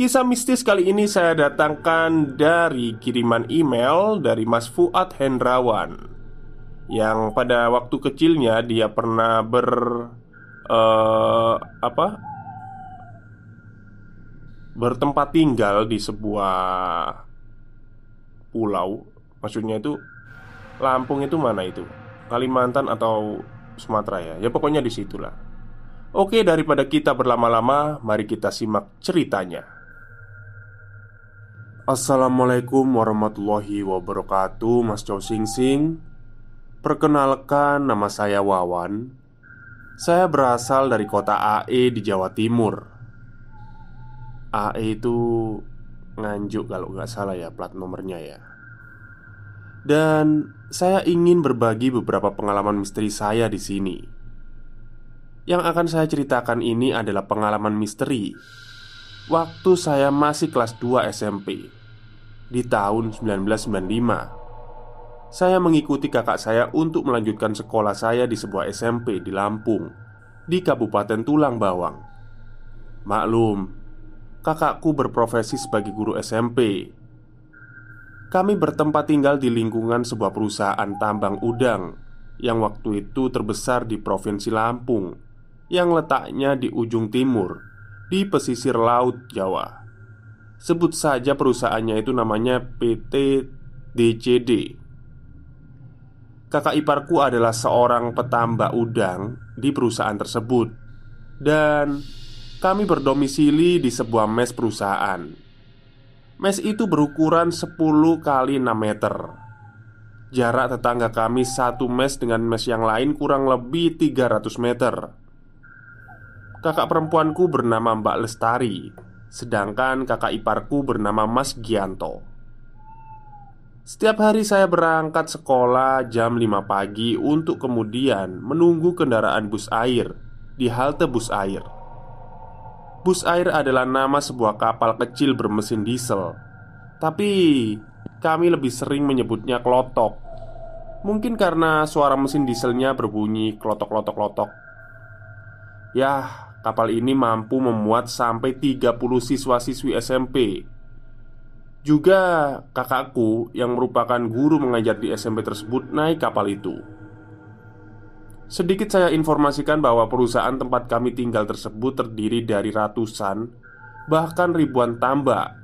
Kisah mistis kali ini saya datangkan dari kiriman email dari Mas Fuad Hendrawan Yang pada waktu kecilnya dia pernah ber... Uh, apa? Bertempat tinggal di sebuah pulau Maksudnya itu Lampung itu mana itu? Kalimantan atau Sumatera ya? Ya pokoknya di situlah Oke daripada kita berlama-lama Mari kita simak ceritanya Assalamualaikum warahmatullahi wabarakatuh Mas Chow Sing Sing. Perkenalkan nama saya Wawan. Saya berasal dari kota AE di Jawa Timur. AE itu Nganjuk kalau nggak salah ya plat nomornya ya. Dan saya ingin berbagi beberapa pengalaman misteri saya di sini. Yang akan saya ceritakan ini adalah pengalaman misteri. Waktu saya masih kelas 2 SMP di tahun 1995 Saya mengikuti kakak saya untuk melanjutkan sekolah saya di sebuah SMP di Lampung Di Kabupaten Tulang Bawang. Maklum, kakakku berprofesi sebagai guru SMP Kami bertempat tinggal di lingkungan sebuah perusahaan tambang udang Yang waktu itu terbesar di Provinsi Lampung Yang letaknya di ujung timur Di pesisir laut Jawa Sebut saja perusahaannya itu namanya PT DCD Kakak iparku adalah seorang petambak udang di perusahaan tersebut. Dan kami berdomisili di sebuah mes perusahaan. Mes itu berukuran 10 kali 6 meter. Jarak tetangga kami satu mes dengan mes yang lain kurang lebih 300 meter. Kakak perempuanku bernama Mbak Lestari Sedangkan kakak iparku bernama Mas Gianto. Setiap hari saya berangkat sekolah jam 5 pagi Untuk kemudian menunggu kendaraan bus air Di halte bus air. Bus air adalah nama sebuah kapal kecil bermesin diesel. Tapi kami lebih sering menyebutnya klotok. Mungkin karena suara mesin dieselnya berbunyi klotok-klotok-klotok. Yah, Kapal ini mampu memuat sampai 30 siswa-siswi SMP Juga kakakku yang merupakan guru mengajar di SMP tersebut naik kapal itu. Sedikit saya informasikan bahwa perusahaan tempat kami tinggal tersebut terdiri dari ratusan Bahkan ribuan tambak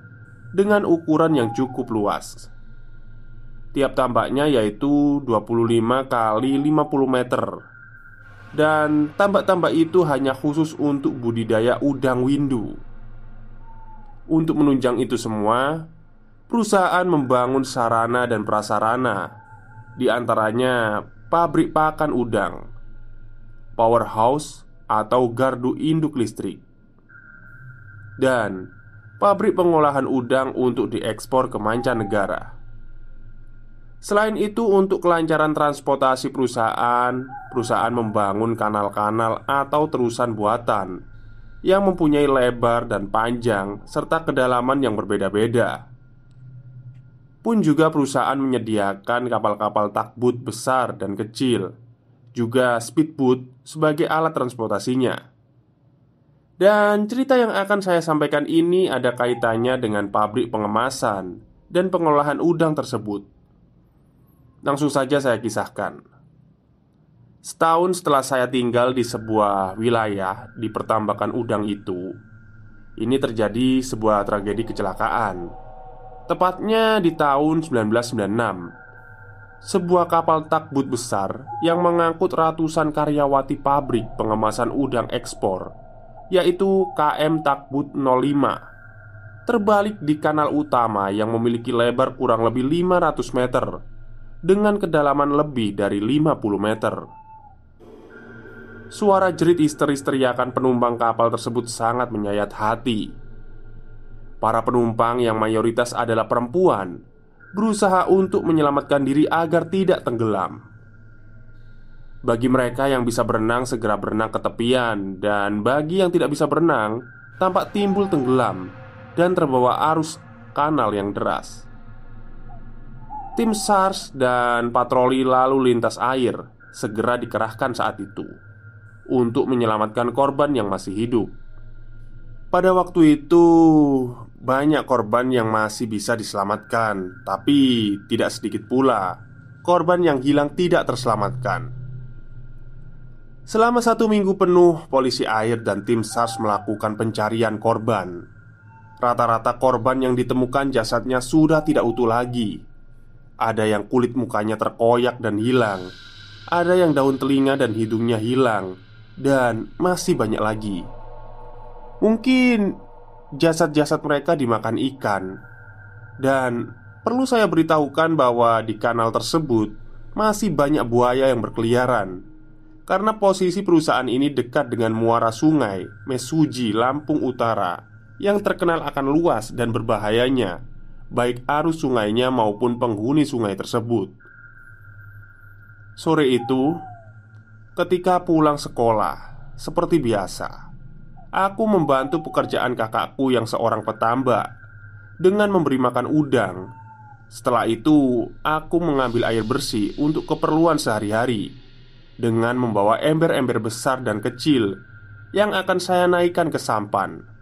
Dengan ukuran yang cukup luas. Tiap tambaknya yaitu 25 kali 50 meter dan tambak-tambak itu hanya khusus untuk budidaya udang windu. Untuk menunjang itu semua, perusahaan membangun sarana dan prasarana, di antaranya pabrik pakan udang, powerhouse atau gardu induk listrik, dan pabrik pengolahan udang untuk diekspor ke mancanegara. Selain itu, untuk kelancaran transportasi perusahaan, perusahaan membangun kanal-kanal atau terusan buatan yang mempunyai lebar dan panjang serta kedalaman yang berbeda-beda. Pun juga perusahaan menyediakan kapal-kapal takbut besar dan kecil, juga speedboat sebagai alat transportasinya. Dan cerita yang akan saya sampaikan ini ada kaitannya dengan pabrik pengemasan dan pengolahan udang tersebut. Langsung saja saya kisahkan. Setahun setelah saya tinggal di sebuah wilayah di pertambakan udang itu, ini terjadi sebuah tragedi kecelakaan. Tepatnya di tahun 1996. Sebuah kapal takbut besar yang mengangkut ratusan karyawati pabrik pengemasan udang ekspor, yaitu KM Takbut 05, terbalik di kanal utama yang memiliki lebar kurang lebih 500 meter dengan kedalaman lebih dari 50 meter. Suara jerit histeris teriakan penumpang kapal tersebut sangat menyayat hati. Para penumpang yang mayoritas adalah perempuan berusaha untuk menyelamatkan diri agar tidak tenggelam. Bagi mereka yang bisa berenang, segera berenang ke tepian, dan bagi yang tidak bisa berenang, tampak timbul tenggelam dan terbawa arus kanal yang deras. Tim SARS dan patroli lalu lintas air segera dikerahkan saat itu untuk menyelamatkan korban yang masih hidup. Pada waktu itu, banyak korban yang masih bisa diselamatkan, tapi tidak sedikit pula korban yang hilang tidak terselamatkan. Selama satu minggu penuh, polisi air dan tim SARS melakukan pencarian korban. Rata-rata korban yang ditemukan jasadnya sudah tidak utuh lagi ada yang kulit mukanya terkoyak dan hilang. Ada yang daun telinga dan hidungnya hilang. Dan masih banyak lagi. Mungkin jasad-jasad mereka dimakan ikan. Dan perlu saya beritahukan bahwa di kanal tersebut Masih banyak buaya yang berkeliaran. Karena posisi perusahaan ini dekat dengan muara sungai Mesuji, Lampung Utara Yang terkenal akan luas dan berbahayanya baik arus sungainya maupun penghuni sungai tersebut. Sore itu, ketika pulang sekolah, seperti biasa, aku membantu pekerjaan kakakku yang seorang petambak dengan memberi makan udang. Setelah itu, aku mengambil air bersih untuk keperluan sehari-hari dengan membawa ember-ember besar dan kecil yang akan saya naikkan ke sampan.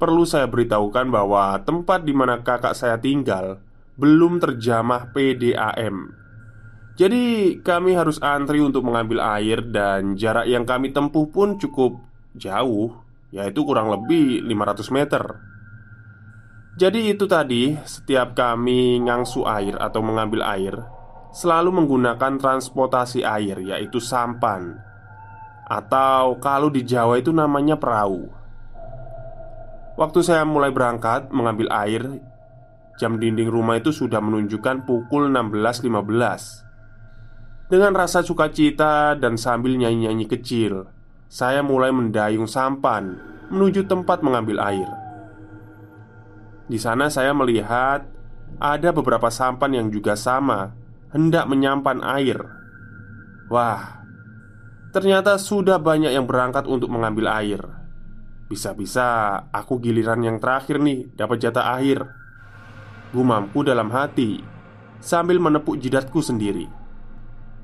Perlu saya beritahukan bahwa tempat di mana kakak saya tinggal belum terjamah PDAM. Jadi, kami harus antri untuk mengambil air, dan jarak yang kami tempuh pun cukup jauh, yaitu kurang lebih 500 meter. Jadi, itu tadi, setiap kami ngangsu air atau mengambil air, selalu menggunakan transportasi air, yaitu sampan, atau kalau di Jawa itu namanya perahu. Waktu saya mulai berangkat mengambil air Jam dinding rumah itu sudah menunjukkan pukul 16.15 Dengan rasa sukacita dan sambil nyanyi-nyanyi kecil Saya mulai mendayung sampan Menuju tempat mengambil air. Di sana saya melihat Ada beberapa sampan yang juga sama Hendak menyampan air. Wah Ternyata sudah banyak yang berangkat untuk mengambil air bisa-bisa aku giliran yang terakhir nih dapat jatah akhir. Gumamku dalam hati Sambil menepuk jidatku sendiri.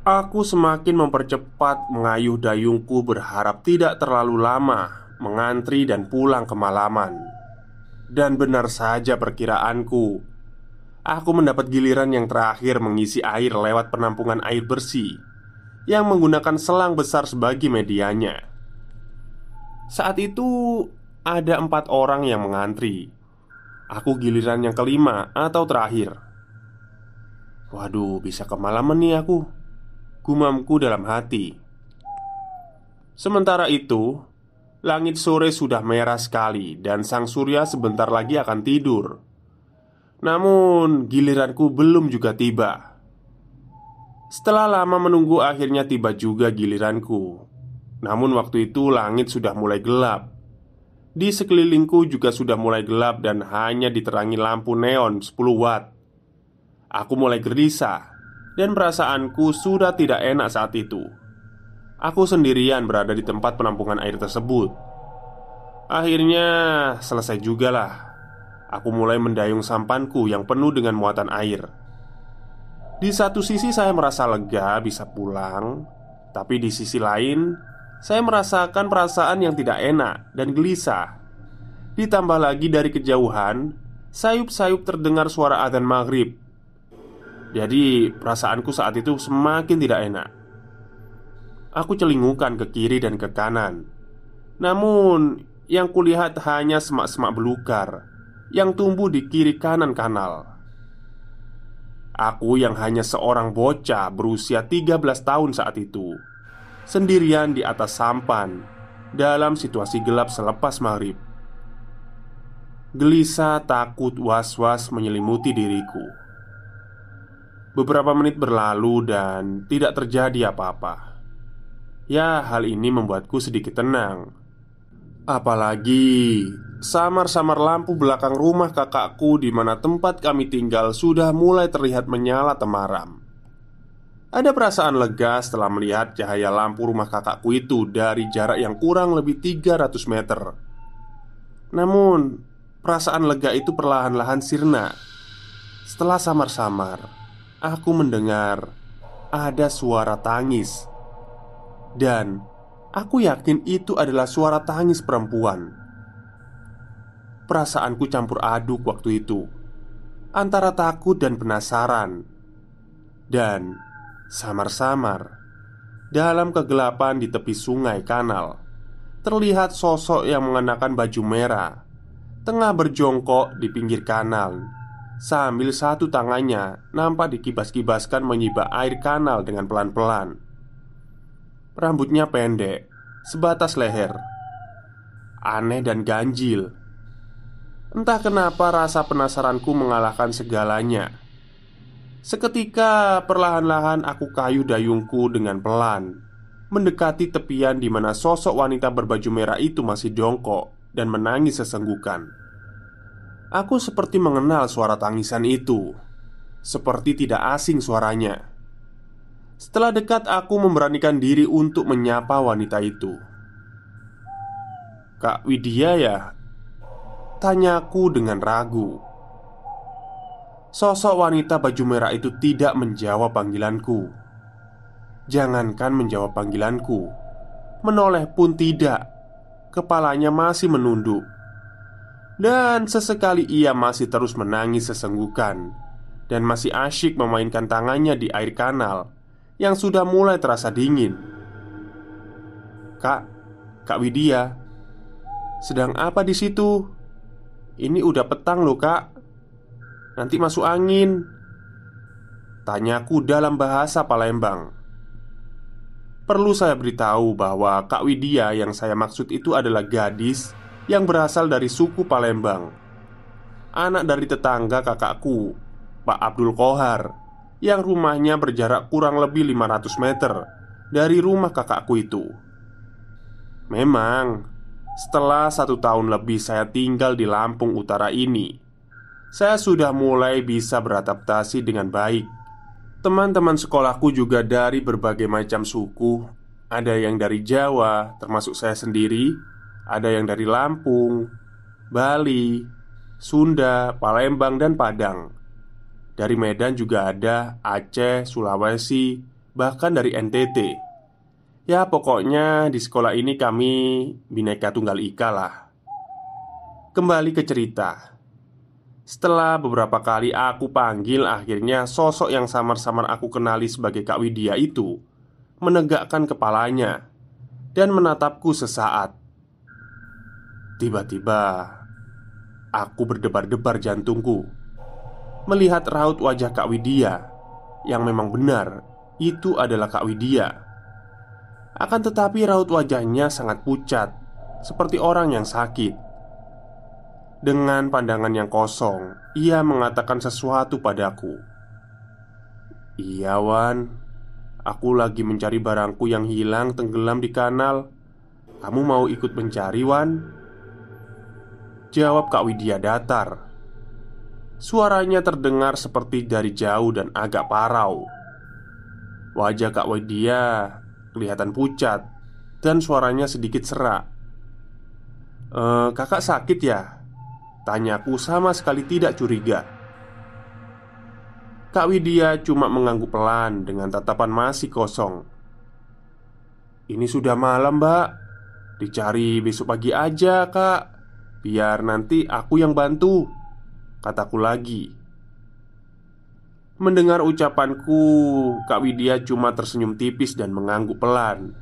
Aku semakin mempercepat mengayuh dayungku berharap tidak terlalu lama Mengantri dan pulang kemalaman. Dan benar saja perkiraanku Aku mendapat giliran yang terakhir mengisi air lewat penampungan air bersih Yang menggunakan selang besar sebagai medianya saat itu ada empat orang yang mengantri. Aku giliran yang kelima atau terakhir. Waduh bisa kemalaman nih aku. Gumamku dalam hati. Sementara itu Langit sore sudah merah sekali Dan sang surya sebentar lagi akan tidur. Namun giliranku belum juga tiba. Setelah lama menunggu akhirnya tiba juga giliranku namun waktu itu langit sudah mulai gelap Di sekelilingku juga sudah mulai gelap dan hanya diterangi lampu neon 10 watt Aku mulai gelisah dan perasaanku sudah tidak enak saat itu. Aku sendirian berada di tempat penampungan air tersebut. Akhirnya selesai juga lah. Aku mulai mendayung sampanku yang penuh dengan muatan air. Di satu sisi saya merasa lega bisa pulang, tapi di sisi lain saya merasakan perasaan yang tidak enak dan gelisah. Ditambah lagi dari kejauhan, sayup-sayup terdengar suara adzan maghrib. Jadi perasaanku saat itu semakin tidak enak. Aku celingukan ke kiri dan ke kanan. Namun yang kulihat hanya semak-semak belukar yang tumbuh di kiri kanan kanal. Aku yang hanya seorang bocah berusia 13 tahun saat itu Sendirian di atas sampan Dalam situasi gelap selepas maghrib. Gelisah, takut, was-was menyelimuti diriku. Beberapa menit berlalu dan tidak terjadi apa-apa. Ya hal ini membuatku sedikit tenang. Apalagi samar-samar lampu belakang rumah kakakku di mana tempat kami tinggal sudah mulai terlihat menyala temaram. Ada perasaan lega setelah melihat cahaya lampu rumah kakakku itu dari jarak yang kurang lebih 300 meter. Namun, perasaan lega itu perlahan-lahan sirna. Setelah samar-samar, aku mendengar ada suara tangis. Dan Aku yakin itu adalah suara tangis perempuan. Perasaanku campur aduk waktu itu antara takut dan penasaran, dan samar-samar. Dalam kegelapan di tepi sungai kanal terlihat sosok yang mengenakan baju merah tengah berjongkok di pinggir kanal sambil satu tangannya nampak dikibas-kibaskan menyibak air kanal dengan pelan-pelan. Rambutnya pendek, sebatas leher Aneh dan ganjil. Entah kenapa rasa penasaranku mengalahkan segalanya Seketika perlahan-lahan aku kayu dayungku dengan pelan Mendekati tepian di mana sosok wanita berbaju merah itu masih jongkok dan menangis sesenggukan Aku seperti mengenal suara tangisan itu Seperti tidak asing suaranya setelah dekat, aku memberanikan diri untuk menyapa wanita itu. "Kak Widya ya?" tanyaku dengan ragu. Sosok wanita baju merah itu tidak menjawab panggilanku. Jangankan menjawab panggilanku, menoleh pun tidak. Kepalanya masih menunduk, dan sesekali ia masih terus menangis sesenggukan dan masih asyik memainkan tangannya di air kanal yang sudah mulai terasa dingin. "Kak, Kak Widya, sedang apa di situ? Ini udah petang loh, Kak. Nanti masuk angin." Tanyaku dalam bahasa Palembang. Perlu saya beritahu bahwa Kak Widya yang saya maksud itu adalah gadis yang berasal dari suku Palembang. Anak dari tetangga kakakku, Pak Abdul Kohar yang rumahnya berjarak kurang lebih 500 meter dari rumah kakakku itu. Memang, setelah satu tahun lebih saya tinggal di Lampung Utara ini, saya sudah mulai bisa beradaptasi dengan baik. Teman-teman sekolahku juga dari berbagai macam suku, ada yang dari Jawa, termasuk saya sendiri, ada yang dari Lampung, Bali, Sunda, Palembang, dan Padang. Dari Medan juga ada Aceh, Sulawesi, bahkan dari NTT Ya pokoknya di sekolah ini kami bineka tunggal ika lah. Kembali ke cerita Setelah beberapa kali aku panggil Akhirnya sosok yang samar-samar aku kenali sebagai Kak Widya itu Menegakkan kepalanya Dan menatapku sesaat Tiba-tiba Aku berdebar-debar jantungku melihat raut wajah Kak Widya yang memang benar itu adalah Kak Widya. Akan tetapi raut wajahnya sangat pucat, seperti orang yang sakit. Dengan pandangan yang kosong, ia mengatakan sesuatu padaku. "Iya, Wan. Aku lagi mencari barangku yang hilang tenggelam di kanal. Kamu mau ikut mencari, Wan?" Jawab Kak Widya datar Suaranya terdengar seperti dari jauh dan agak parau. Wajah Kak Widya kelihatan pucat dan suaranya sedikit serak. E, kakak sakit ya? Tanyaku sama sekali tidak curiga. Kak Widya cuma mengangguk pelan dengan tatapan masih kosong. Ini sudah malam, Mbak. Dicari besok pagi aja, Kak. Biar nanti aku yang bantu. Kataku lagi Mendengar ucapanku Kak Widya cuma tersenyum tipis dan mengangguk pelan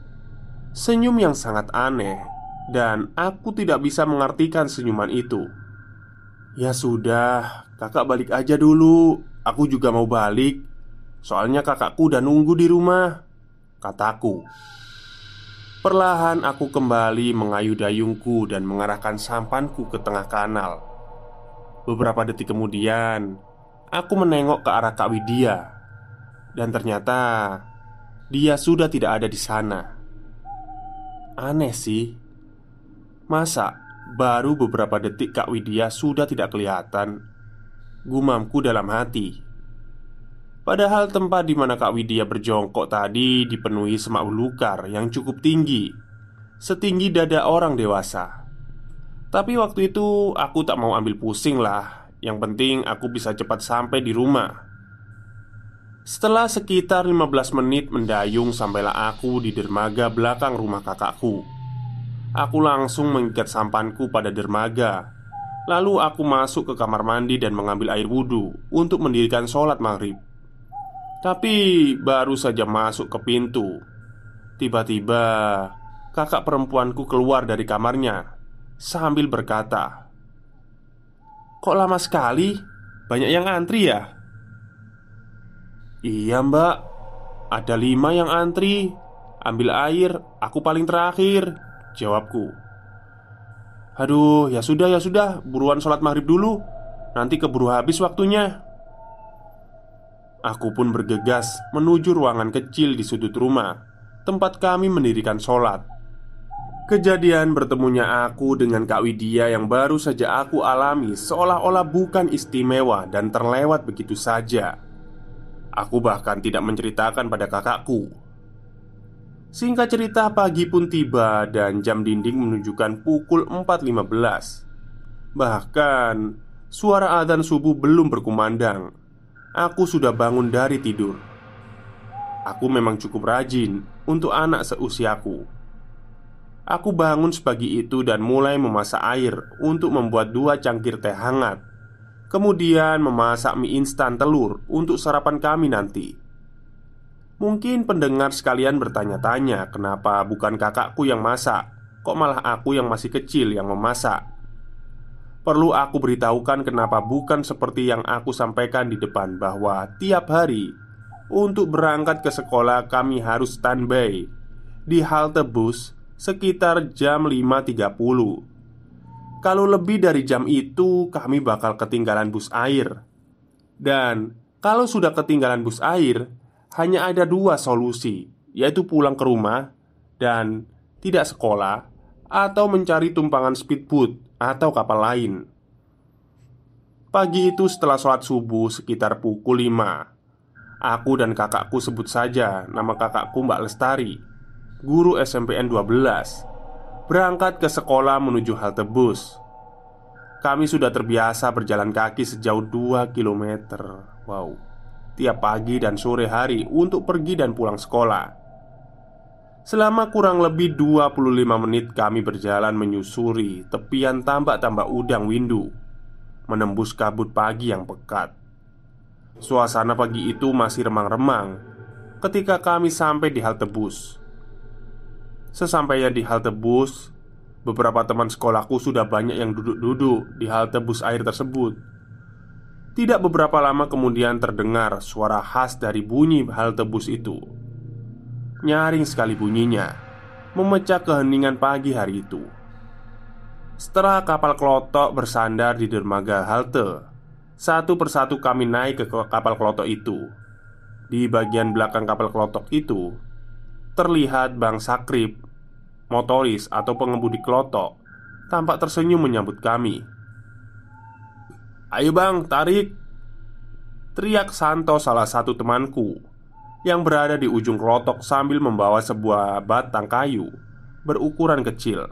Senyum yang sangat aneh Dan aku tidak bisa mengartikan senyuman itu Ya sudah, kakak balik aja dulu. Aku juga mau balik. Soalnya kakakku udah nunggu di rumah Kataku. Perlahan aku kembali mengayu dayungku dan mengarahkan sampanku ke tengah kanal. Beberapa detik kemudian, aku menengok ke arah Kak Widya, dan ternyata dia sudah tidak ada di sana. Aneh sih, masa baru beberapa detik Kak Widya sudah tidak kelihatan? Gumamku dalam hati. Padahal tempat di mana Kak Widya berjongkok tadi dipenuhi semak belukar yang cukup tinggi, setinggi dada orang dewasa. Tapi waktu itu aku tak mau ambil pusing lah Yang penting aku bisa cepat sampai di rumah Setelah sekitar 15 menit mendayung Sampailah aku di dermaga belakang rumah kakakku Aku langsung mengikat sampanku pada dermaga Lalu aku masuk ke kamar mandi dan mengambil air wudhu Untuk mendirikan sholat maghrib Tapi baru saja masuk ke pintu Tiba-tiba kakak perempuanku keluar dari kamarnya sambil berkata, "Kok lama sekali? Banyak yang antri ya?" "Iya, Mbak. Ada lima yang antri. Ambil air, aku paling terakhir." Jawabku. "Aduh, ya sudah, ya sudah. Buruan sholat maghrib dulu. Nanti keburu habis waktunya." Aku pun bergegas menuju ruangan kecil di sudut rumah tempat kami mendirikan sholat. Kejadian bertemunya aku dengan Kak Widya yang baru saja aku alami seolah-olah bukan istimewa dan terlewat begitu saja. Aku bahkan tidak menceritakan pada kakakku. Singkat cerita pagi pun tiba dan jam dinding menunjukkan pukul 4.15 Bahkan suara adzan subuh belum berkumandang Aku sudah bangun dari tidur Aku memang cukup rajin untuk anak seusiaku Aku bangun sepagi itu dan mulai memasak air untuk membuat dua cangkir teh hangat. Kemudian memasak mie instan telur untuk sarapan kami nanti. Mungkin pendengar sekalian bertanya-tanya, kenapa bukan kakakku yang masak, kok malah aku yang masih kecil yang memasak. Perlu aku beritahukan kenapa bukan seperti yang aku sampaikan di depan bahwa tiap hari untuk berangkat ke sekolah kami harus standby di halte bus sekitar jam 5.30 Kalau lebih dari jam itu kami bakal ketinggalan bus air. Dan kalau sudah ketinggalan bus air Hanya ada dua solusi Yaitu pulang ke rumah Dan tidak sekolah Atau mencari tumpangan speedboat Atau kapal lain. Pagi itu setelah sholat subuh sekitar pukul 5 Aku dan kakakku sebut saja nama kakakku Mbak Lestari guru SMPN 12 Berangkat ke sekolah menuju halte bus Kami sudah terbiasa berjalan kaki sejauh 2 km Wow Tiap pagi dan sore hari untuk pergi dan pulang sekolah. Selama kurang lebih 25 menit kami berjalan menyusuri tepian tambak-tambak udang windu Menembus kabut pagi yang pekat. Suasana pagi itu masih remang-remang Ketika kami sampai di halte bus Sesampainya di halte bus, beberapa teman sekolahku sudah banyak yang duduk-duduk di halte bus air tersebut. Tidak beberapa lama kemudian terdengar suara khas dari bunyi halte bus itu. Nyaring sekali bunyinya, memecah keheningan pagi hari itu. Setelah kapal kelotok bersandar di dermaga halte, satu persatu kami naik ke kapal kelotok itu. Di bagian belakang kapal kelotok itu, terlihat Bang Sakrip motoris atau pengemudi kelotok tampak tersenyum menyambut kami. Ayo bang, tarik. Teriak Santo salah satu temanku Yang berada di ujung kelotok sambil membawa sebuah batang kayu Berukuran kecil.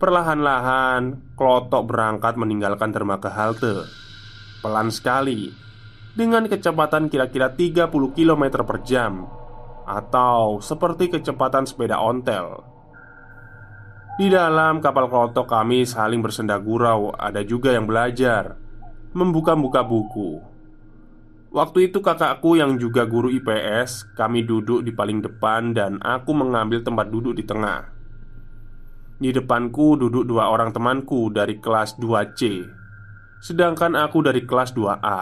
Perlahan-lahan, kelotok berangkat meninggalkan dermaga halte. Pelan sekali Dengan kecepatan kira-kira 30 km per jam Atau seperti kecepatan sepeda ontel Di dalam kapal kelotok kami saling bersenda gurau Ada juga yang belajar Membuka-buka buku. Waktu itu kakakku yang juga guru IPS Kami duduk di paling depan dan aku mengambil tempat duduk di tengah. Di depanku duduk dua orang temanku dari kelas 2C Sedangkan aku dari kelas 2A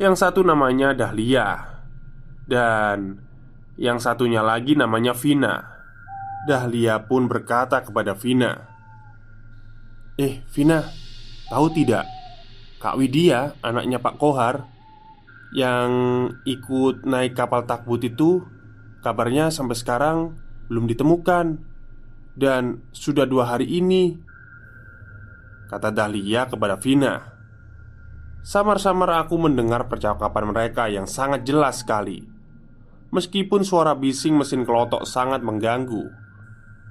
Yang satu namanya Dahlia Dan yang satunya lagi namanya Vina Dahlia pun berkata kepada Vina Eh Vina, tahu tidak? Kak Widya, anaknya Pak Kohar Yang ikut naik kapal takbut itu Kabarnya sampai sekarang belum ditemukan dan sudah dua hari ini Kata Dahlia kepada Vina Samar-samar aku mendengar percakapan mereka yang sangat jelas sekali Meskipun suara bising mesin kelotok sangat mengganggu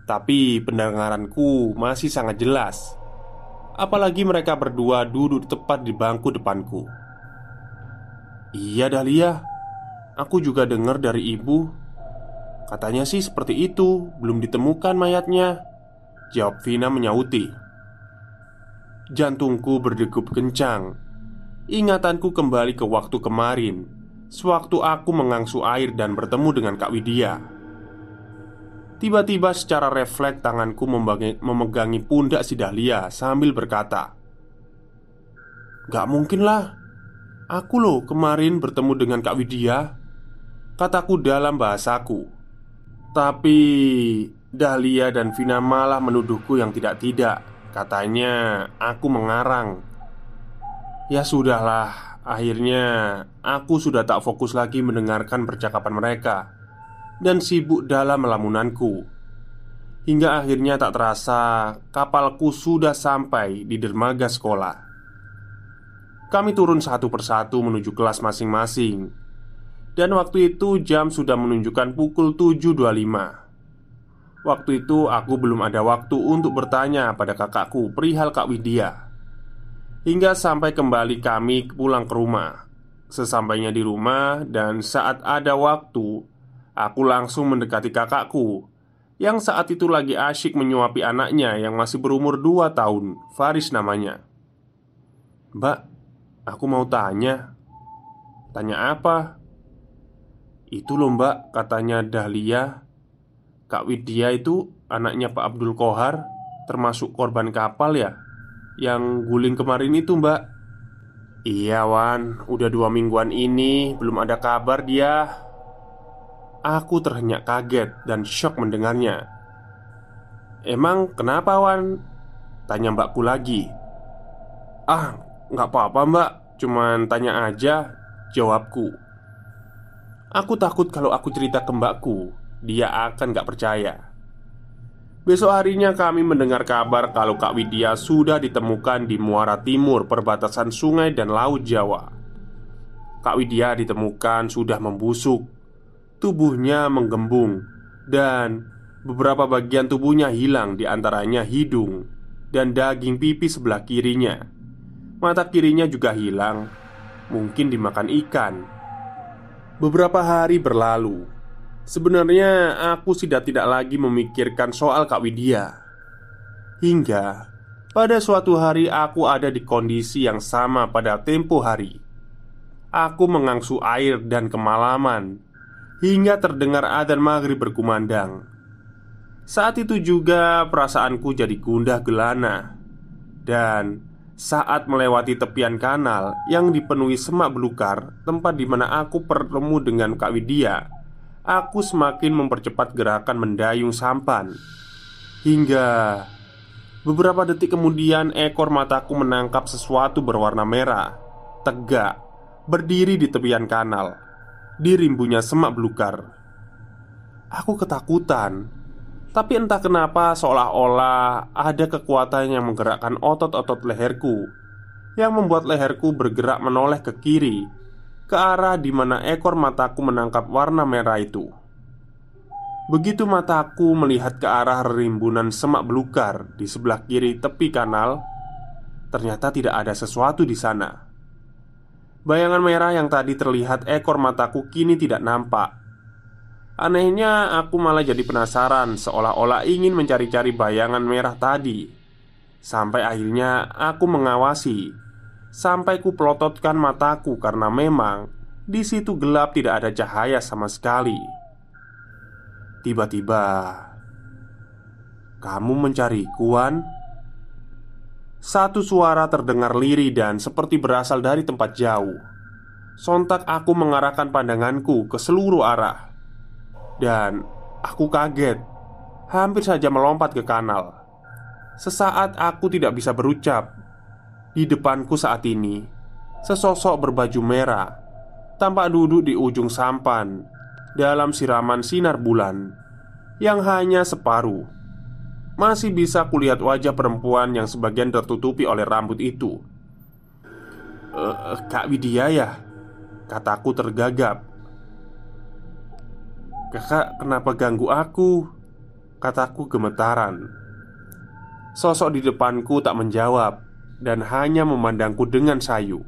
Tapi pendengaranku masih sangat jelas Apalagi mereka berdua duduk tepat di bangku depanku Iya Dahlia Aku juga dengar dari ibu Katanya sih seperti itu, belum ditemukan mayatnya. Jawab Vina menyauti. Jantungku berdegup kencang. Ingatanku kembali ke waktu kemarin, sewaktu aku mengangsu air dan bertemu dengan Kak Widya. Tiba-tiba secara refleks tanganku memegangi pundak si Dahlia sambil berkata Gak mungkin lah. Aku loh kemarin bertemu dengan Kak Widya Kataku dalam bahasaku. Tapi Dahlia dan Vina malah menuduhku yang tidak-tidak. Katanya aku mengarang. Ya sudahlah Akhirnya aku sudah tak fokus lagi mendengarkan percakapan mereka Dan sibuk dalam melamunanku Hingga akhirnya tak terasa kapalku sudah sampai di dermaga sekolah. Kami turun satu persatu menuju kelas masing-masing. Dan waktu itu jam sudah menunjukkan pukul 7.25 Waktu itu aku belum ada waktu untuk bertanya pada kakakku perihal Kak Widya. Hingga sampai kembali kami pulang ke rumah. Sesampainya di rumah dan saat ada waktu Aku langsung mendekati kakakku Yang saat itu lagi asyik menyuapi anaknya yang masih berumur 2 tahun Faris namanya. Mbak, aku mau tanya. Tanya apa? Itu loh mbak katanya Dahlia. Kak Widya itu anaknya Pak Abdul Kohar Termasuk korban kapal ya Yang guling kemarin itu mbak. Iya Wan. Udah dua mingguan ini Belum ada kabar dia Aku terhenyak kaget dan shock mendengarnya. Emang kenapa Wan? Tanya mbakku lagi. Ah nggak apa-apa mbak. Cuman tanya aja Jawabku. Aku takut kalau aku cerita ke mbakku. Dia akan gak percaya. Besok harinya kami mendengar kabar kalau Kak Widya sudah ditemukan di Muara Timur perbatasan sungai dan laut Jawa. Kak Widya ditemukan sudah membusuk Tubuhnya menggembung Dan beberapa bagian tubuhnya hilang di antaranya hidung Dan daging pipi sebelah kirinya. Mata kirinya juga hilang Mungkin dimakan ikan. Beberapa hari berlalu. Sebenarnya aku sudah tidak lagi memikirkan soal Kak Widya. Hingga pada suatu hari aku ada di kondisi yang sama pada tempo hari. Aku mengangsu air dan kemalaman Hingga terdengar adzan maghrib berkumandang. Saat itu juga perasaanku jadi gundah gelana. Dan saat melewati tepian kanal yang dipenuhi semak belukar, tempat di mana aku bertemu dengan Kak Widya, aku semakin mempercepat gerakan mendayung sampan. Hingga beberapa detik kemudian, ekor mataku menangkap sesuatu berwarna merah, tegak, berdiri di tepian kanal, di rimbunya semak belukar. Aku ketakutan tapi entah kenapa seolah-olah ada kekuatan yang menggerakkan otot-otot leherku yang membuat leherku bergerak menoleh ke kiri, ke arah di mana ekor mataku menangkap warna merah itu. Begitu mataku melihat ke arah rimbunan semak belukar di sebelah kiri tepi kanal, ternyata tidak ada sesuatu di sana. Bayangan merah yang tadi terlihat ekor mataku kini tidak nampak. Anehnya, aku malah jadi penasaran, seolah-olah ingin mencari-cari bayangan merah tadi. Sampai akhirnya aku mengawasi sampai ku pelototkan mataku karena memang di situ gelap tidak ada cahaya sama sekali. Tiba-tiba, kamu mencari kuan? Satu suara terdengar lirih dan seperti berasal dari tempat jauh. Sontak aku mengarahkan pandanganku ke seluruh arah. Dan aku kaget. Hampir saja melompat ke kanal. Sesaat aku tidak bisa berucap. Di depanku saat ini Sesosok berbaju merah Tampak duduk di ujung sampan Dalam siraman sinar bulan Yang hanya separuh Masih bisa kulihat wajah perempuan yang sebagian tertutupi oleh rambut itu. E, Kak Widya ya? Kataku tergagap. Kakak kenapa ganggu aku? Kataku gemetaran. Sosok di depanku tak menjawab Dan hanya memandangku dengan sayu.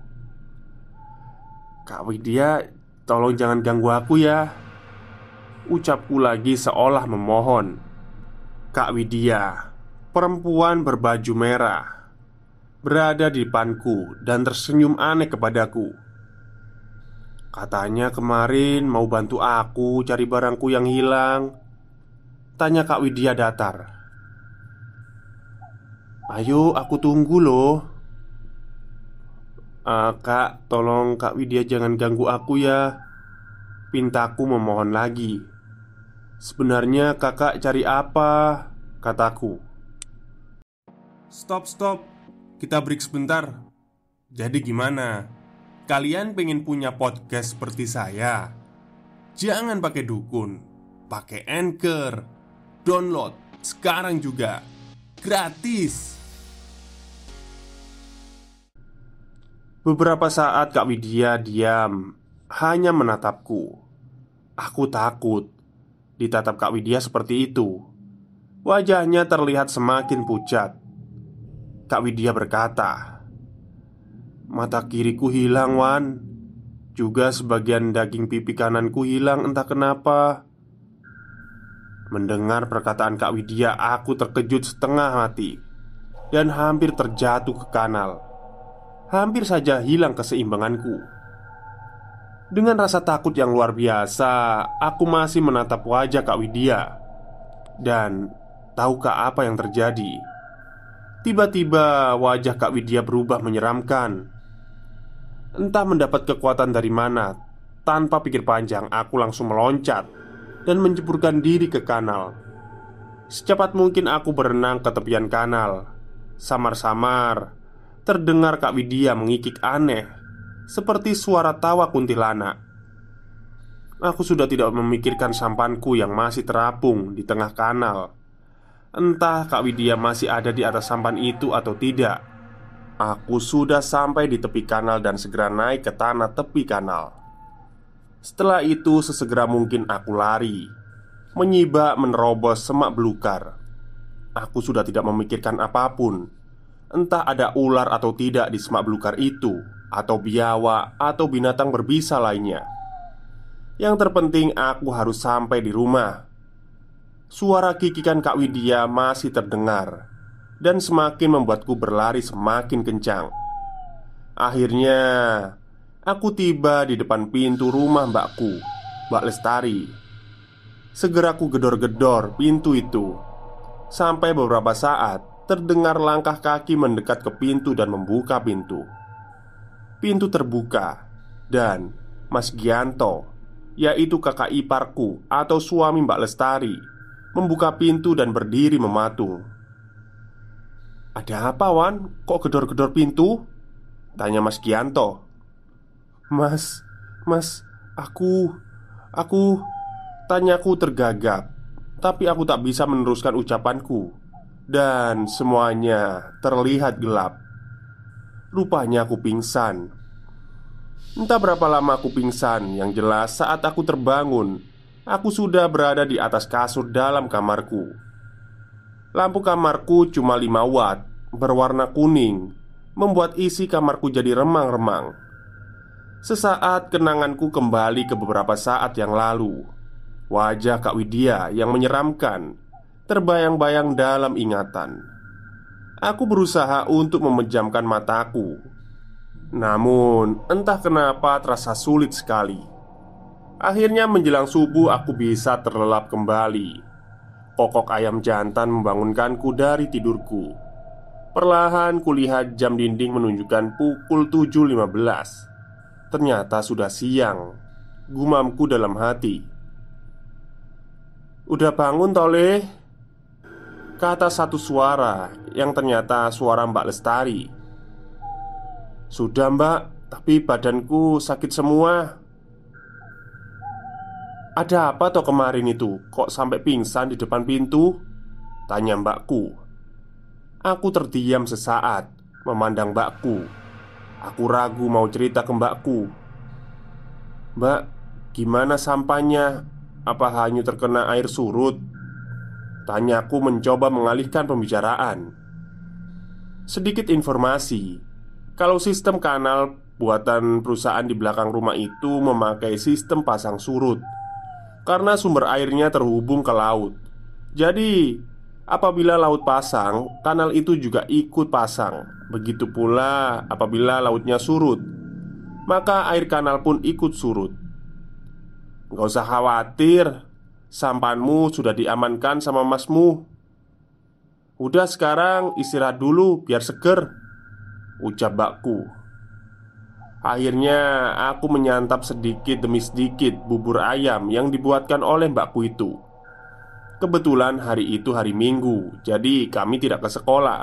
Kak Widya, tolong jangan ganggu aku ya Ucapku lagi seolah memohon Kak Widya Perempuan berbaju merah Berada di depanku dan tersenyum aneh kepadaku. Katanya kemarin mau bantu aku cari barangku yang hilang. Tanya Kak Widya datar. Ayo aku tunggu loh. Uh, Kak tolong Kak Widya jangan ganggu aku ya. Pintaku memohon lagi Sebenarnya kakak cari apa? Kataku Stop stop Kita break sebentar Jadi gimana? Kalian pengen punya podcast seperti saya? Jangan pakai dukun, pakai anchor, download sekarang juga gratis. Beberapa saat Kak Widya diam, hanya menatapku. Aku takut ditatap Kak Widya seperti itu. Wajahnya terlihat semakin pucat. Kak Widya berkata, Mata kiriku hilang, Wan Juga sebagian daging pipi kananku hilang entah kenapa Mendengar perkataan Kak Widya Aku terkejut setengah mati Dan hampir terjatuh ke kanal Hampir saja hilang keseimbanganku Dengan rasa takut yang luar biasa Aku masih menatap wajah Kak Widya. Dan tahukah apa yang terjadi? Tiba-tiba wajah Kak Widya berubah menyeramkan. Entah mendapat kekuatan dari mana Tanpa pikir panjang aku langsung meloncat Dan menceburkan diri ke kanal. Secepat mungkin aku berenang ke tepian kanal. Samar-samar Terdengar Kak Widya mengikik aneh Seperti suara tawa kuntilanak Aku sudah tidak memikirkan sampanku yang masih terapung di tengah kanal Entah Kak Widya masih ada di atas sampan itu atau tidak Aku sudah sampai di tepi kanal dan segera naik ke tanah tepi kanal. Setelah itu, sesegera mungkin aku lari, menyibak menerobos semak belukar. Aku sudah tidak memikirkan apa pun, entah ada ular atau tidak di semak belukar itu, atau biawak, atau binatang berbisa lainnya. Yang terpenting, aku harus sampai di rumah. Suara kikikan Kak Widya masih terdengar dan semakin membuatku berlari semakin kencang. Akhirnya, aku tiba di depan pintu rumah mbakku, Mbak Lestari. Segera ku gedor-gedor pintu itu. Sampai beberapa saat, terdengar langkah kaki mendekat ke pintu dan membuka pintu. Pintu terbuka dan Mas Gianto, yaitu kakak iparku atau suami Mbak Lestari, membuka pintu dan berdiri mematung. Ada apa Wan? Kok gedor-gedor pintu? Tanya Mas Gianto Mas, mas, aku, aku Tanyaku tergagap Tapi aku tak bisa meneruskan ucapanku Dan semuanya terlihat gelap Rupanya aku pingsan. Entah berapa lama aku pingsan, yang jelas saat aku terbangun, aku sudah berada di atas kasur dalam kamarku. Lampu kamarku cuma 5 watt, berwarna kuning, membuat isi kamarku jadi remang-remang. Sesaat kenanganku kembali ke beberapa saat yang lalu. Wajah Kak Widya yang menyeramkan terbayang-bayang dalam ingatan. Aku berusaha untuk memejamkan mataku namun, entah kenapa terasa sulit sekali. Akhirnya, menjelang subuh, aku bisa terlelap kembali. Kokok ayam jantan membangunkanku dari tidurku. Perlahan kulihat jam dinding menunjukkan pukul 7.15 Ternyata sudah siang Gumamku dalam hati Udah bangun toleh Kata satu suara yang ternyata suara Mbak Lestari sudah mbak, tapi badanku sakit semua Ada apa toh kemarin itu? Kok sampai pingsan di depan pintu? Tanya mbakku Aku terdiam sesaat Memandang mbakku Aku ragu mau cerita ke mbakku Mbak, gimana sampahnya? Apa hanya terkena air surut? Tanyaku mencoba mengalihkan pembicaraan. Sedikit informasi. Kalau sistem kanal buatan perusahaan di belakang rumah itu memakai sistem pasang surut. Karena sumber airnya terhubung ke laut. Jadi apabila laut pasang, kanal itu juga ikut pasang. Begitu pula apabila lautnya surut Maka air kanal pun ikut surut. Gak usah khawatir Sampanmu sudah diamankan sama masmu. Udah sekarang istirahat dulu biar seger Ucap bakku. Akhirnya aku menyantap sedikit demi sedikit bubur ayam yang dibuatkan oleh mbakku itu. Kebetulan hari itu hari minggu Jadi kami tidak ke sekolah.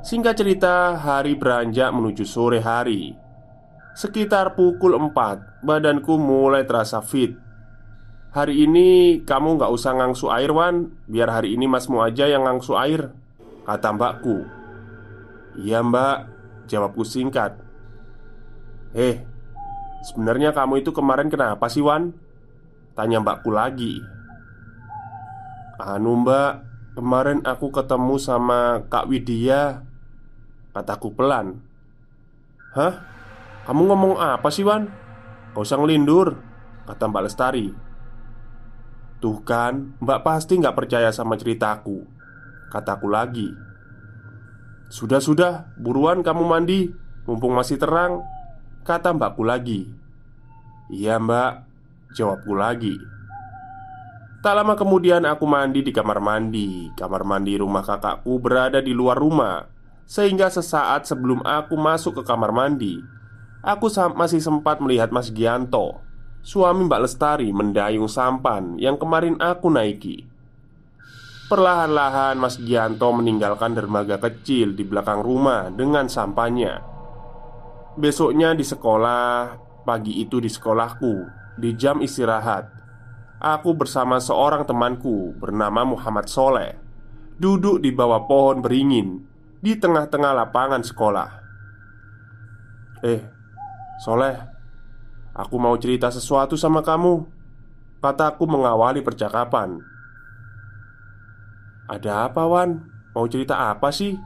Singkat cerita hari beranjak menuju sore hari. Sekitar pukul 4 Badanku mulai terasa fit Hari ini kamu nggak usah ngangsu air Wan. Biar hari ini masmu aja yang ngangsu air Kata mbakku. Iya mbak. Jawabku singkat. Eh Sebenarnya kamu itu kemarin kenapa sih Wan? Tanya mbakku lagi. Anu mbak Kemarin aku ketemu sama Kak Widya Kataku pelan. Hah? Kamu ngomong apa sih Wan? Gak usah ngelindur Kata Mbak Lestari Tuh kan, Mbak pasti nggak percaya sama ceritaku. Kataku lagi. Sudah-sudah, buruan kamu mandi. Mumpung masih terang Kata mbakku lagi. Iya mbak Jawabku lagi. Tak lama kemudian aku mandi di kamar mandi. Kamar mandi rumah kakakku berada di luar rumah Sehingga sesaat sebelum aku masuk ke kamar mandi Aku masih sempat melihat Mas Gianto Suami Mbak Lestari mendayung sampan yang kemarin aku naiki. Perlahan-lahan Mas Gianto meninggalkan dermaga kecil di belakang rumah dengan sampahnya Besoknya di sekolah, pagi itu di sekolahku, di jam istirahat Aku bersama seorang temanku bernama Muhammad Soleh Duduk di bawah pohon beringin di tengah-tengah lapangan sekolah. Eh, Soleh Aku mau cerita sesuatu sama kamu Kataku mengawali percakapan ada apa Wan? Mau cerita apa sih?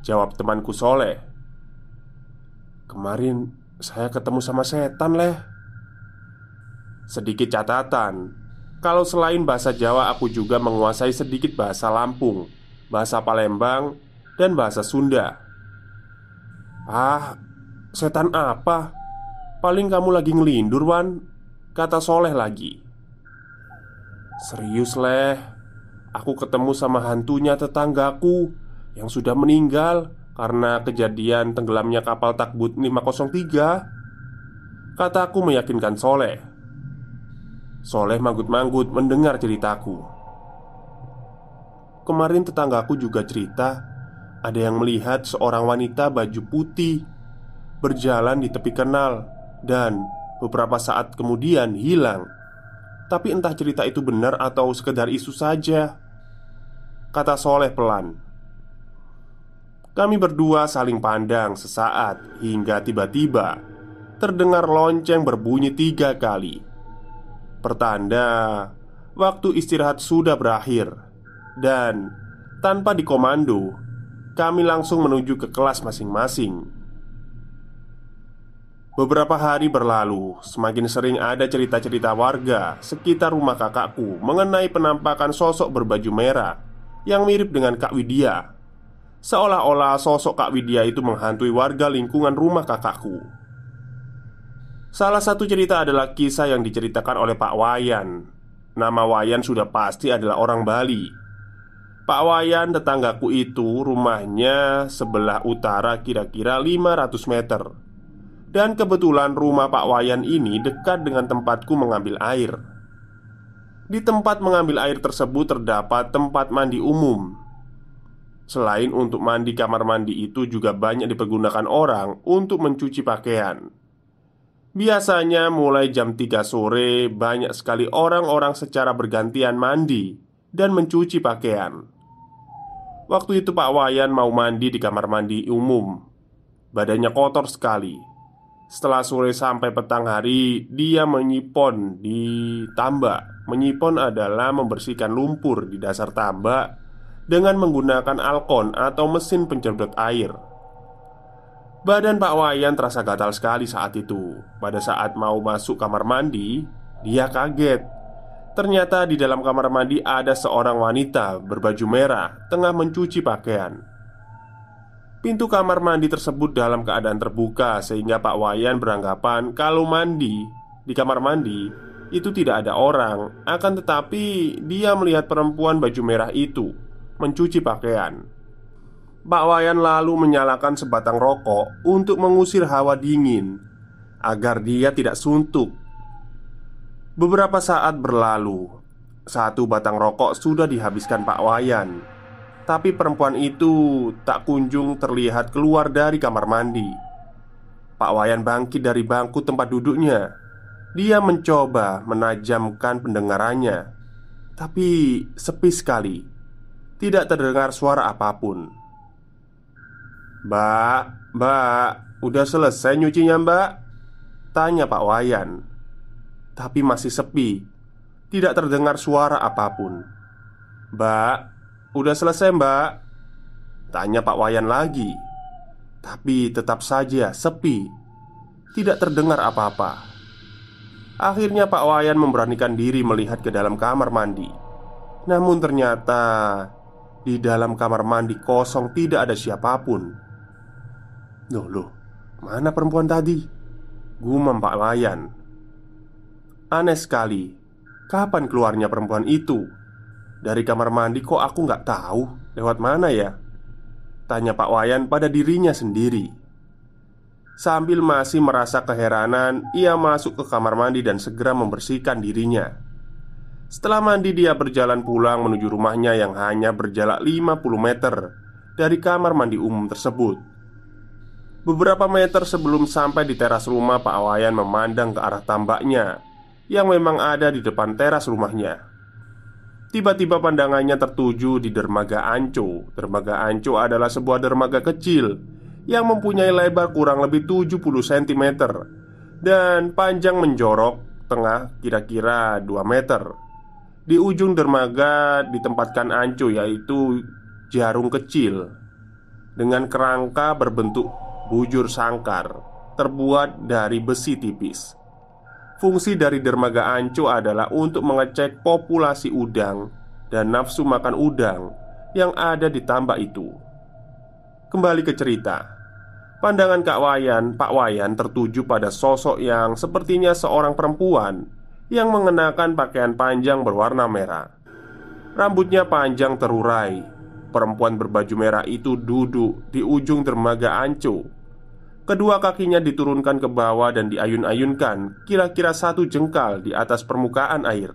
Jawab temanku Soleh Kemarin saya ketemu sama setan leh Sedikit catatan Kalau selain bahasa Jawa aku juga menguasai sedikit bahasa Lampung Bahasa Palembang Dan bahasa Sunda Ah, setan apa? Paling kamu lagi ngelindur Wan. Kata Soleh lagi. Serius leh. Aku ketemu sama hantunya tetanggaku Yang sudah meninggal Karena kejadian tenggelamnya kapal takbut 503 Kataku meyakinkan Soleh. Soleh manggut-manggut mendengar ceritaku. Kemarin tetanggaku juga cerita Ada yang melihat seorang wanita baju putih Berjalan di tepi kanal Dan beberapa saat kemudian hilang Tapi entah cerita itu benar atau sekedar isu saja Kata Soleh pelan Kami berdua saling pandang sesaat hingga tiba-tiba terdengar lonceng berbunyi tiga kali. Pertanda waktu istirahat sudah berakhir, dan tanpa dikomando, kami langsung menuju ke kelas masing-masing. Beberapa hari berlalu, semakin sering ada cerita-cerita warga sekitar rumah kakakku mengenai penampakan sosok berbaju merah yang mirip dengan Kak Widya. Seolah-olah sosok Kak Widya itu menghantui warga lingkungan rumah kakakku. Salah satu cerita adalah kisah yang diceritakan oleh Pak Wayan. Nama Wayan sudah pasti adalah orang Bali. Pak Wayan tetanggaku itu rumahnya sebelah utara kira-kira 500 meter Dan kebetulan rumah Pak Wayan ini dekat dengan tempatku mengambil air. Di tempat mengambil air tersebut terdapat tempat mandi umum. Selain untuk mandi kamar mandi itu juga banyak dipergunakan orang untuk mencuci pakaian. Biasanya mulai jam 3 sore banyak sekali orang-orang secara bergantian mandi dan mencuci pakaian. Waktu itu Pak Wayan mau mandi di kamar mandi umum. Badannya kotor sekali Setelah sore sampai petang hari Dia menyipon di tambak Menyipon adalah membersihkan lumpur di dasar tambak dengan menggunakan alkon atau mesin penyedot air. Badan Pak Wayan terasa gatal sekali saat itu. Pada saat mau masuk kamar mandi, dia kaget. Ternyata di dalam kamar mandi ada seorang wanita berbaju merah tengah mencuci pakaian. Pintu kamar mandi tersebut dalam keadaan terbuka sehingga Pak Wayan beranggapan kalau mandi di kamar mandi itu tidak ada orang, akan tetapi dia melihat perempuan baju merah itu mencuci pakaian. Pak Wayan lalu menyalakan sebatang rokok untuk mengusir hawa dingin agar dia tidak suntuk. Beberapa saat berlalu, satu batang rokok sudah dihabiskan Pak Wayan, tapi perempuan itu tak kunjung terlihat keluar dari kamar mandi. Pak Wayan bangkit dari bangku tempat duduknya. Dia mencoba menajamkan pendengarannya, tapi sepi sekali. Tidak terdengar suara apa pun Mbak, mbak, udah selesai nyucinya mbak? Tanya Pak Wayan Tapi masih sepi Tidak terdengar suara apa pun Mbak, udah selesai mbak? Tanya Pak Wayan lagi Tapi tetap saja sepi Tidak terdengar apa-apa Akhirnya Pak Wayan memberanikan diri melihat ke dalam kamar mandi Namun ternyata di dalam kamar mandi kosong tidak ada siapa pun Loh loh Mana perempuan tadi? Gumam Pak Wayan Aneh sekali Kapan keluarnya perempuan itu? Dari kamar mandi kok aku nggak tahu Lewat mana ya? Tanya Pak Wayan pada dirinya sendiri. Sambil masih merasa keheranan Ia masuk ke kamar mandi dan segera membersihkan dirinya. Setelah mandi dia berjalan pulang menuju rumahnya yang hanya berjarak 50 meter dari kamar mandi umum tersebut. Beberapa meter sebelum sampai di teras rumah Pak Wayan memandang ke arah tambaknya Yang memang ada di depan teras rumahnya Tiba-tiba pandangannya tertuju di dermaga Anco. Dermaga Anco adalah sebuah dermaga kecil Yang mempunyai lebar kurang lebih 70 cm Dan panjang menjorok tengah kira-kira 2 meter. Di ujung dermaga ditempatkan anco yaitu jarum kecil Dengan kerangka berbentuk bujur sangkar Terbuat dari besi tipis Fungsi dari dermaga anco adalah untuk mengecek populasi udang Dan nafsu makan udang yang ada di tambak itu Kembali ke cerita Pandangan Kak Wayan, Pak Wayan tertuju pada sosok yang sepertinya seorang perempuan yang mengenakan pakaian panjang berwarna merah. Rambutnya panjang terurai. Perempuan berbaju merah itu duduk di ujung dermaga Anco. Kedua kakinya diturunkan ke bawah dan diayun-ayunkan kira-kira satu jengkal di atas permukaan air.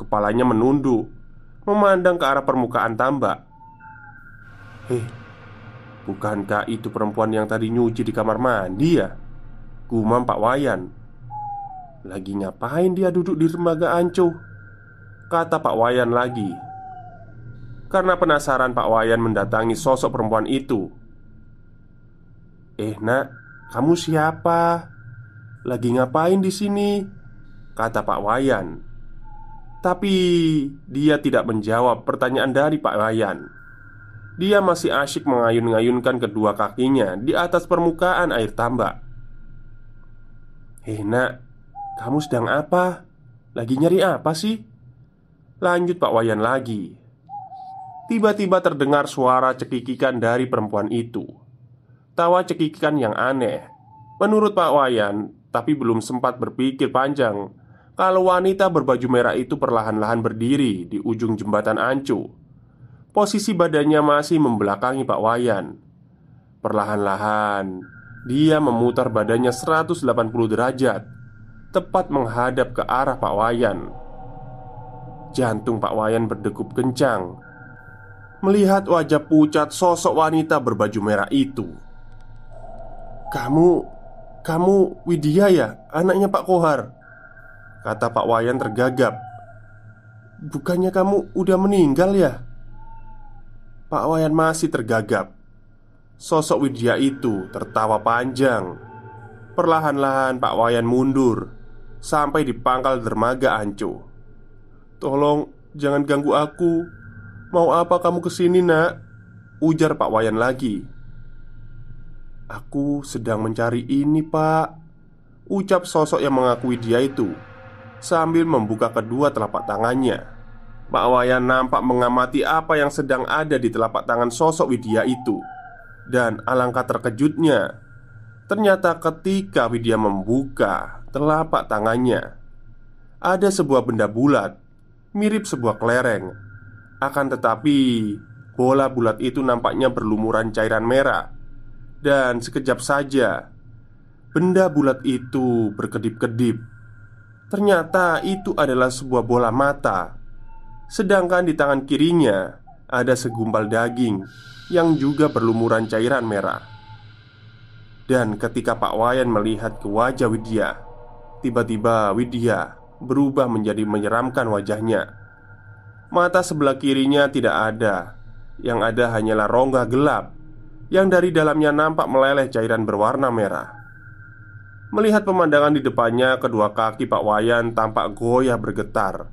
Kepalanya menunduk, memandang ke arah permukaan tambak. Hei, bukankah itu perempuan yang tadi nyuci di kamar mandi ya? Gumam Pak Wayan lagi ngapain dia duduk di dermaga Anco? Kata Pak Wayan lagi Karena penasaran Pak Wayan mendatangi sosok perempuan itu Eh nak, kamu siapa? Lagi ngapain di sini? Kata Pak Wayan Tapi dia tidak menjawab pertanyaan dari Pak Wayan Dia masih asyik mengayun-ngayunkan kedua kakinya di atas permukaan air tambak Eh nak, kamu sedang apa? Lagi nyari apa sih? Lanjut Pak Wayan lagi Tiba-tiba terdengar suara cekikikan dari perempuan itu Tawa cekikikan yang aneh. Menurut Pak Wayan Tapi belum sempat berpikir panjang Kalau wanita berbaju merah itu perlahan-lahan berdiri Di ujung jembatan Ancu. Posisi badannya masih membelakangi Pak Wayan. Perlahan-lahan Dia memutar badannya 180 derajat Tepat menghadap ke arah Pak Wayan. Jantung Pak Wayan berdegup kencang. Melihat wajah pucat sosok wanita berbaju merah itu. "Kamu, kamu Widya ya, anaknya Pak Kohar?" kata Pak Wayan tergagap. "Bukannya kamu udah meninggal ya?" Pak Wayan masih tergagap. Sosok Widya itu tertawa panjang. Perlahan-lahan Pak Wayan mundur sampai di pangkal dermaga Anco. "Tolong jangan ganggu aku," Mau apa kamu ke sini nak? Ujar Pak Wayan lagi Aku sedang mencari ini pak Ucap sosok yang mengakui dia itu Sambil membuka kedua telapak tangannya. Pak Wayan nampak mengamati apa yang sedang ada di telapak tangan sosok Widya itu. Dan alangkah terkejutnya Ternyata ketika Widya membuka telapak tangannya Ada sebuah benda bulat Mirip sebuah kelereng. Akan tetapi, bola bulat itu nampaknya berlumuran cairan merah, dan sekejap saja benda bulat itu berkedip-kedip. Ternyata itu adalah sebuah bola mata, sedangkan di tangan kirinya ada segumpal daging yang juga berlumuran cairan merah. Dan ketika Pak Wayan melihat ke wajah Widya, tiba-tiba Widya berubah menjadi menyeramkan wajahnya. Mata sebelah kirinya tidak ada Yang ada hanyalah rongga gelap Yang dari dalamnya nampak meleleh cairan berwarna merah. Melihat pemandangan di depannya Kedua kaki Pak Wayan tampak goyah bergetar.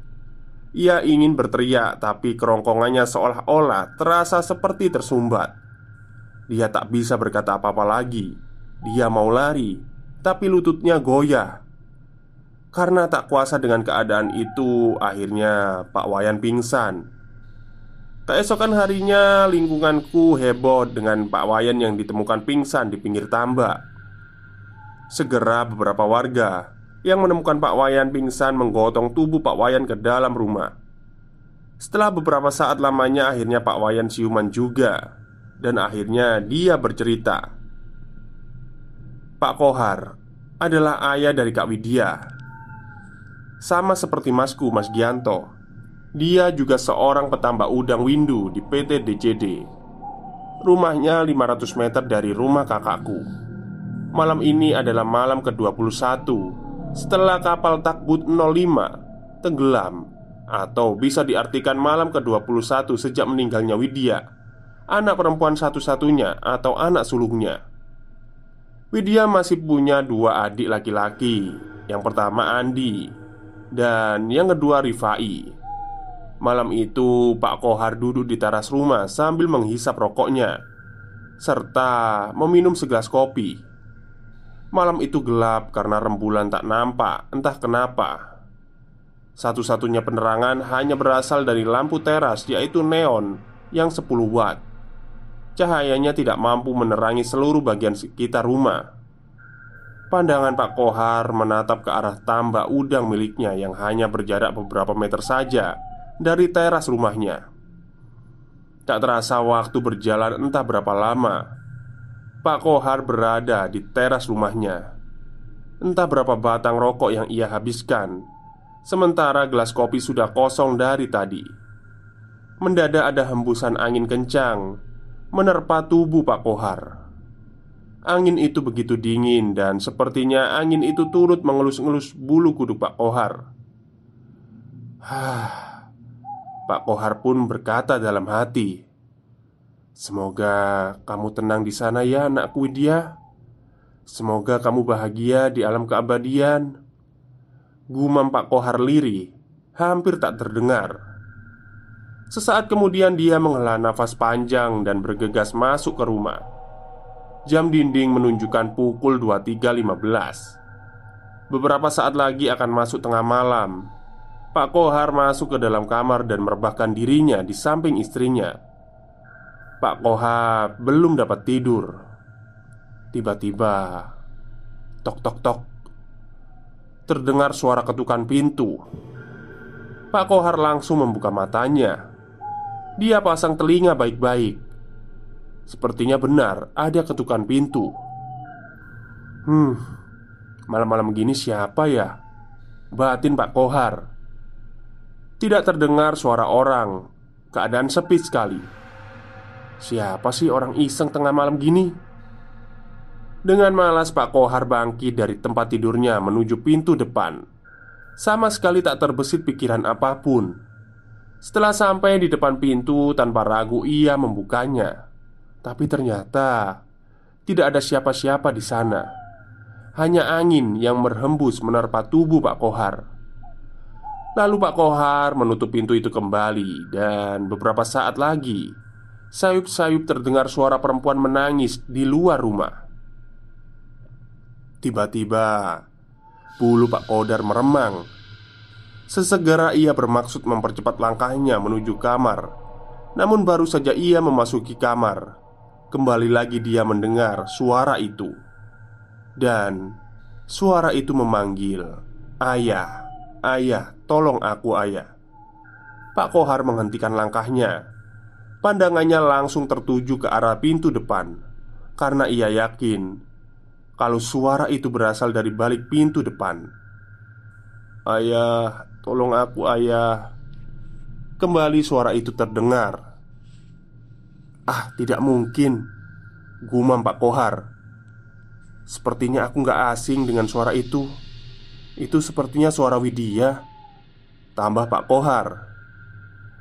Ia ingin berteriak Tapi kerongkongannya seolah-olah Terasa seperti tersumbat. Dia tak bisa berkata apa-apa lagi. Dia mau lari Tapi lututnya goyah. Karena tak kuasa dengan keadaan itu, akhirnya Pak Wayan pingsan. Keesokan harinya, lingkunganku heboh dengan Pak Wayan yang ditemukan pingsan di pinggir tambak. Segera beberapa warga yang menemukan Pak Wayan pingsan menggotong tubuh Pak Wayan ke dalam rumah. Setelah beberapa saat lamanya, akhirnya Pak Wayan siuman juga, dan akhirnya dia bercerita. Pak Kohar adalah ayah dari Kak Widya sama seperti masku Mas Gianto Dia juga seorang petambak udang windu di PT DCD Rumahnya 500 meter dari rumah kakakku. Malam ini adalah malam ke-21 Setelah kapal Takbut 05 Tenggelam Atau bisa diartikan malam ke-21 sejak meninggalnya Widya Anak perempuan satu-satunya atau anak sulungnya. Widya masih punya dua adik laki-laki Yang pertama Andi dan yang kedua Rifai Malam itu Pak Kohar duduk di teras rumah sambil menghisap rokoknya Serta meminum segelas kopi. Malam itu gelap karena rembulan tak nampak entah kenapa. Satu-satunya penerangan hanya berasal dari lampu teras yaitu neon yang 10 watt. Cahayanya tidak mampu menerangi seluruh bagian sekitar rumah. Pandangan Pak Kohar menatap ke arah tambak udang miliknya yang hanya berjarak beberapa meter saja dari teras rumahnya. Tak terasa waktu berjalan entah berapa lama. Pak Kohar berada di teras rumahnya. Entah berapa batang rokok yang ia habiskan, sementara gelas kopi sudah kosong dari tadi. Mendadak ada hembusan angin kencang menerpa tubuh Pak Kohar. Angin itu begitu dingin dan sepertinya angin itu turut mengelus-ngelus bulu kuduk Pak Kohar. Hah, Pak Kohar pun berkata dalam hati, "Semoga kamu tenang di sana ya, anakku Widya. Semoga kamu bahagia di alam keabadian." Gumam Pak Kohar liri hampir tak terdengar. Sesaat kemudian dia menghela nafas panjang dan bergegas masuk ke rumah. Jam dinding menunjukkan pukul 23.15 Beberapa saat lagi akan masuk tengah malam Pak Kohar masuk ke dalam kamar dan merebahkan dirinya di samping istrinya. Pak Kohar belum dapat tidur. Tiba-tiba Tok tok tok Terdengar suara ketukan pintu. Pak Kohar langsung membuka matanya. Dia pasang telinga baik-baik. Sepertinya benar ada ketukan pintu. Hmm Malam-malam gini siapa ya? Batin Pak Kohar Tidak terdengar suara orang Keadaan sepi sekali Siapa sih orang iseng tengah malam gini? Dengan malas Pak Kohar bangkit dari tempat tidurnya menuju pintu depan Sama sekali tak terbesit pikiran apa pun Setelah sampai di depan pintu tanpa ragu ia membukanya tapi ternyata tidak ada siapa-siapa di sana. Hanya angin yang berhembus menerpa tubuh Pak Kohar. Lalu Pak Kohar menutup pintu itu kembali dan beberapa saat lagi sayup-sayup terdengar suara perempuan menangis di luar rumah. Tiba-tiba bulu Pak Kodar meremang. Sesegera ia bermaksud mempercepat langkahnya menuju kamar. Namun baru saja ia memasuki kamar, Kembali lagi dia mendengar suara itu Dan suara itu memanggil Ayah, ayah, tolong aku ayah. Pak Kohar menghentikan langkahnya. Pandangannya langsung tertuju ke arah pintu depan Karena ia yakin Kalau suara itu berasal dari balik pintu depan. Ayah, tolong aku ayah. Kembali suara itu terdengar. Ah, tidak mungkin. Gumam Pak Kohar. Sepertinya aku nggak asing dengan suara itu Itu sepertinya suara Widya. Tambah Pak Kohar.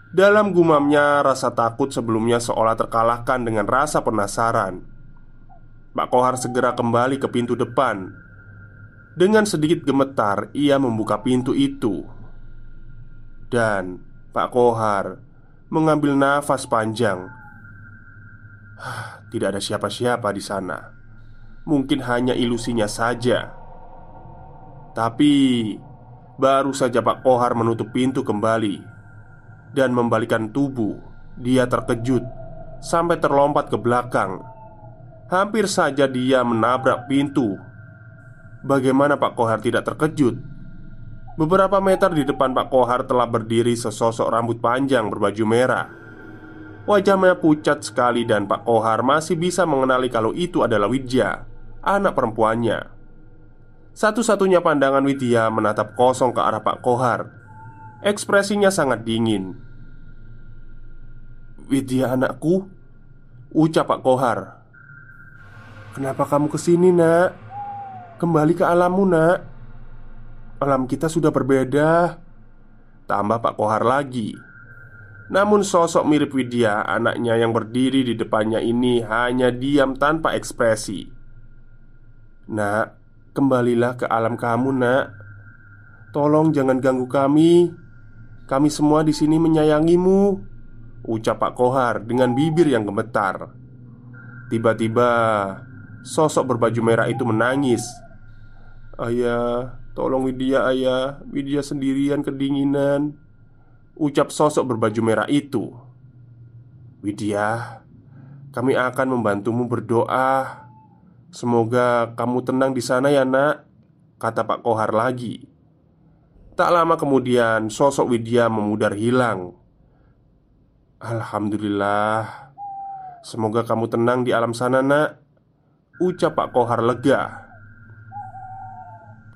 Dalam gumamnya rasa takut sebelumnya seolah terkalahkan dengan rasa penasaran. Pak Kohar segera kembali ke pintu depan. Dengan sedikit gemetar ia membuka pintu itu. Dan Pak Kohar mengambil nafas panjang. Tidak ada siapa-siapa di sana. Mungkin hanya ilusinya saja. Tapi baru saja Pak Kohar menutup pintu kembali dan membalikan tubuh, dia terkejut sampai terlompat ke belakang. Hampir saja dia menabrak pintu. Bagaimana Pak Kohar tidak terkejut? Beberapa meter di depan Pak Kohar telah berdiri sesosok rambut panjang berbaju merah Wajahnya pucat sekali dan Pak Kohar masih bisa mengenali kalau itu adalah Widya, anak perempuannya. Satu-satunya pandangan Widya menatap kosong ke arah Pak Kohar. Ekspresinya sangat dingin. "Widya anakku," ucap Pak Kohar. "Kenapa kamu ke sini, Nak? Kembali ke alammu, Nak. Alam kita sudah berbeda." Tambah Pak Kohar lagi. Namun sosok mirip Widya, anaknya yang berdiri di depannya ini hanya diam tanpa ekspresi. Nak, kembalilah ke alam kamu, Nak. Tolong jangan ganggu kami. Kami semua di sini menyayangimu. Ucap Pak Kohar dengan bibir yang gemetar. Tiba-tiba, sosok berbaju merah itu menangis. Ayah, tolong Widya, ayah. Widya sendirian kedinginan. Ucap sosok berbaju merah itu Widya Kami akan membantumu berdoa Semoga kamu tenang di sana ya nak Kata Pak Kohar lagi. Tak lama kemudian sosok Widya memudar hilang. Alhamdulillah Semoga kamu tenang di alam sana nak Ucap Pak Kohar lega.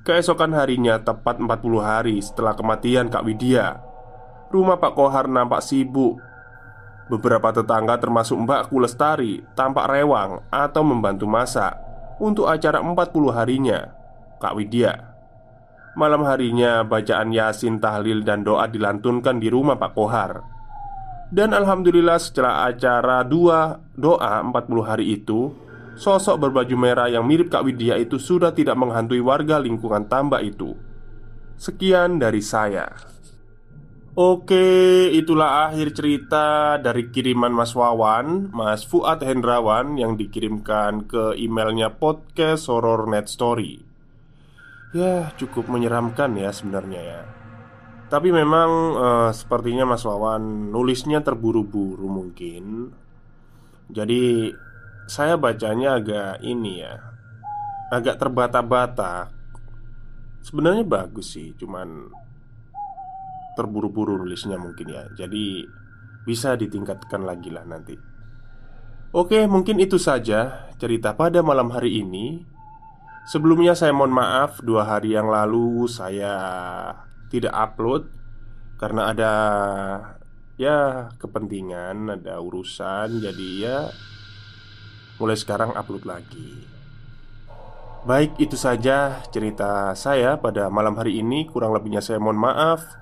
Keesokan harinya tepat 40 hari setelah kematian Kak Widya Rumah Pak Kohar nampak sibuk Beberapa tetangga termasuk Mbak Kulestari tampak rewang atau membantu masak Untuk acara 40 harinya. Kak Widya Malam harinya bacaan yasin, tahlil, dan doa dilantunkan di rumah Pak Kohar. Dan Alhamdulillah setelah acara dua doa 40 hari itu Sosok berbaju merah yang mirip Kak Widya itu sudah tidak menghantui warga lingkungan tambak itu. Sekian dari saya Oke, itulah akhir cerita dari kiriman Mas Wawan, Mas Fuad Hendrawan yang dikirimkan ke emailnya podcast Horror Net Story. Ya, cukup menyeramkan ya sebenarnya ya. Tapi memang uh, sepertinya Mas Wawan nulisnya terburu-buru mungkin. Jadi saya bacanya agak ini ya, agak terbata-bata. Sebenarnya bagus sih, cuman terburu-buru nulisnya mungkin ya. Jadi bisa ditingkatkan lagi lah nanti. Oke mungkin itu saja cerita pada malam hari ini. Sebelumnya saya mohon maaf Dua hari yang lalu saya tidak upload Karena ada ya kepentingan Ada urusan. Jadi ya mulai sekarang upload lagi. Baik itu saja cerita saya pada malam hari ini. Kurang lebihnya saya mohon maaf